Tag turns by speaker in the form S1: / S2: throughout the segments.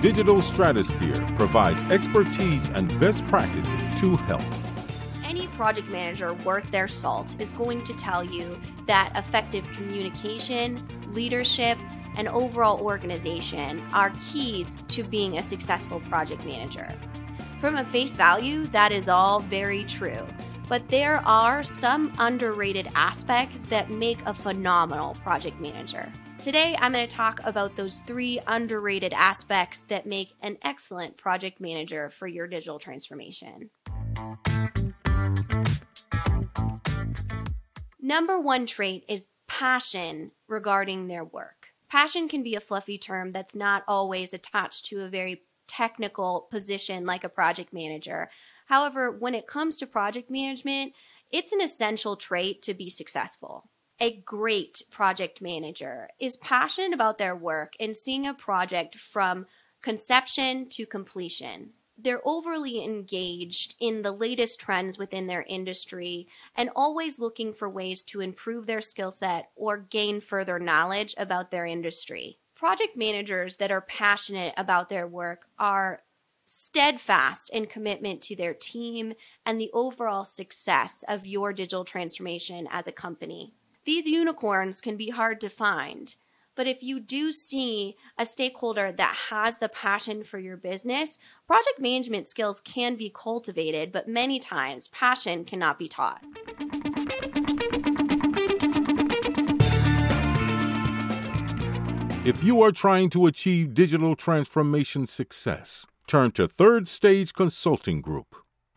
S1: Digital Stratosphere provides expertise and best practices to help.
S2: Any project manager worth their salt is going to tell you that effective communication, leadership, and overall organization are keys to being a successful project manager. From a face value, that is all very true. But there are some underrated aspects that make a phenomenal project manager. Today, I'm going to talk about those three underrated aspects that make an excellent project manager for your digital transformation. Number one trait is passion regarding their work. Passion can be a fluffy term that's not always attached to a very technical position like a project manager. However, when it comes to project management, it's an essential trait to be successful a great project manager is passionate about their work and seeing a project from conception to completion. They're overly engaged in the latest trends within their industry and always looking for ways to improve their skill set or gain further knowledge about their industry. Project managers that are passionate about their work are steadfast in commitment to their team and the overall success of your digital transformation as a company. These unicorns can be hard to find. But if you do see a stakeholder that has the passion for your business, project management skills can be cultivated, but many times passion cannot be taught.
S1: If you are trying to achieve digital transformation success, turn to Third Stage Consulting Group.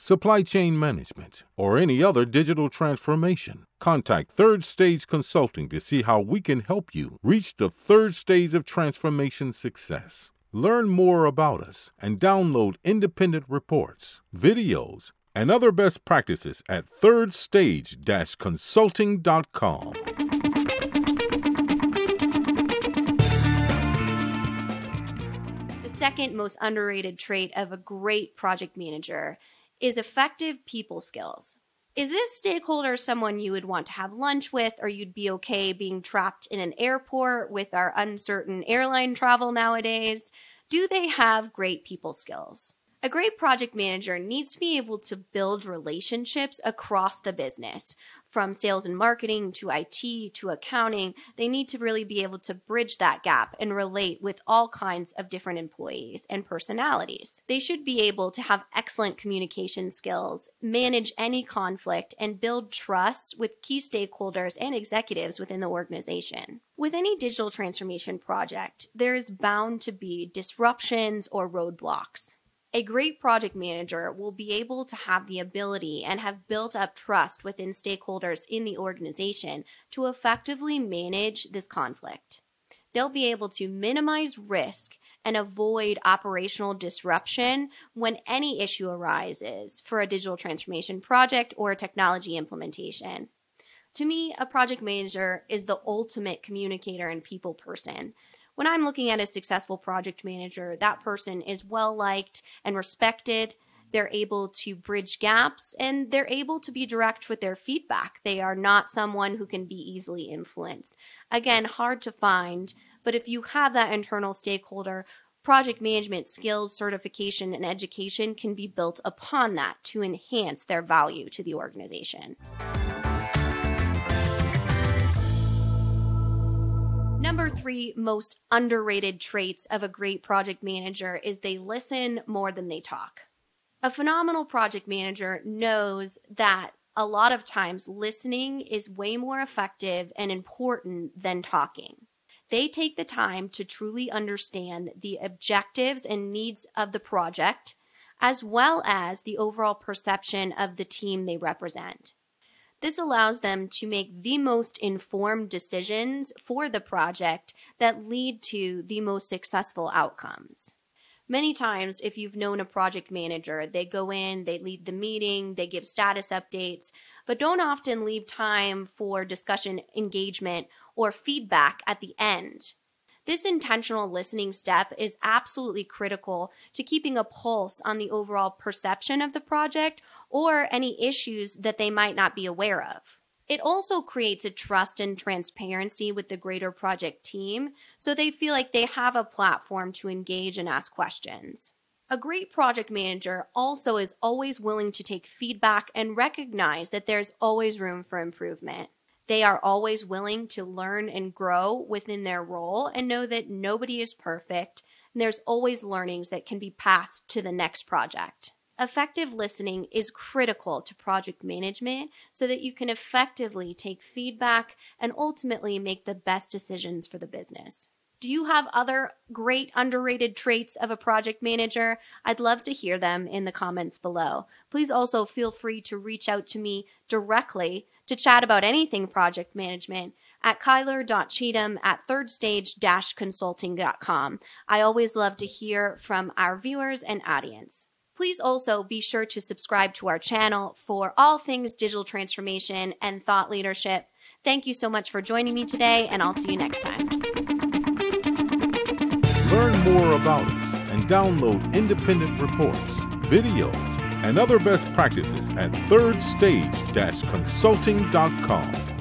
S1: supply chain management, or any other digital transformation. Contact Third Stage Consulting to see how we can help you reach the third stage of transformation success. Learn more about us and download independent reports, videos, and other best practices at thirdstage consulting.com.
S2: The second most underrated trait of a great project manager is effective people skills. Is this stakeholder someone you would want to have lunch with, or you'd be okay being trapped in an airport with our uncertain airline travel nowadays? Do they have great people skills? A great project manager needs to be able to build relationships across the business, from sales and marketing to IT to accounting. They need to really be able to bridge that gap and relate with all kinds of different employees and personalities. They should be able to have excellent communication skills, manage any conflict, and build trust with key stakeholders and executives within the organization. With any digital transformation project, there is bound to be disruptions or roadblocks. A great project manager will be able to have the ability and have built up trust within stakeholders in the organization to effectively manage this conflict. They'll be able to minimize risk and avoid operational disruption when any issue arises for a digital transformation project or a technology implementation. To me, a project manager is the ultimate communicator and people person when I'm looking at a successful project manager, that person is well liked and respected. They're able to bridge gaps and they're able to be direct with their feedback. They are not someone who can be easily influenced. Again, hard to find, but if you have that internal stakeholder, project management skills, certification, and education can be built upon that to enhance their value to the organization. Number three most underrated traits of a great project manager is they listen more than they talk. A phenomenal project manager knows that a lot of times listening is way more effective and important than talking. They take the time to truly understand the objectives and needs of the project, as well as the overall perception of the team they represent. This allows them to make the most informed decisions for the project that lead to the most successful outcomes. Many times, if you've known a project manager, they go in, they lead the meeting, they give status updates, but don't often leave time for discussion, engagement, or feedback at the end. This intentional listening step is absolutely critical to keeping a pulse on the overall perception of the project or any issues that they might not be aware of. It also creates a trust and transparency with the greater project team so they feel like they have a platform to engage and ask questions. A great project manager also is always willing to take feedback and recognize that there's always room for improvement. They are always willing to learn and grow within their role and know that nobody is perfect and there's always learnings that can be passed to the next project. Effective listening is critical to project management so that you can effectively take feedback and ultimately make the best decisions for the business. Do you have other great underrated traits of a project manager? I'd love to hear them in the comments below. Please also feel free to reach out to me directly to chat about anything project management at kyler.cheatham at thirdstage-consulting.com. I always love to hear from our viewers and audience. Please also be sure to subscribe to our channel for all things digital transformation and thought leadership. Thank you so much for joining me today, and I'll see you next time.
S1: Learn more about us and download independent reports, videos, and other best practices at thirdstage-consulting.com.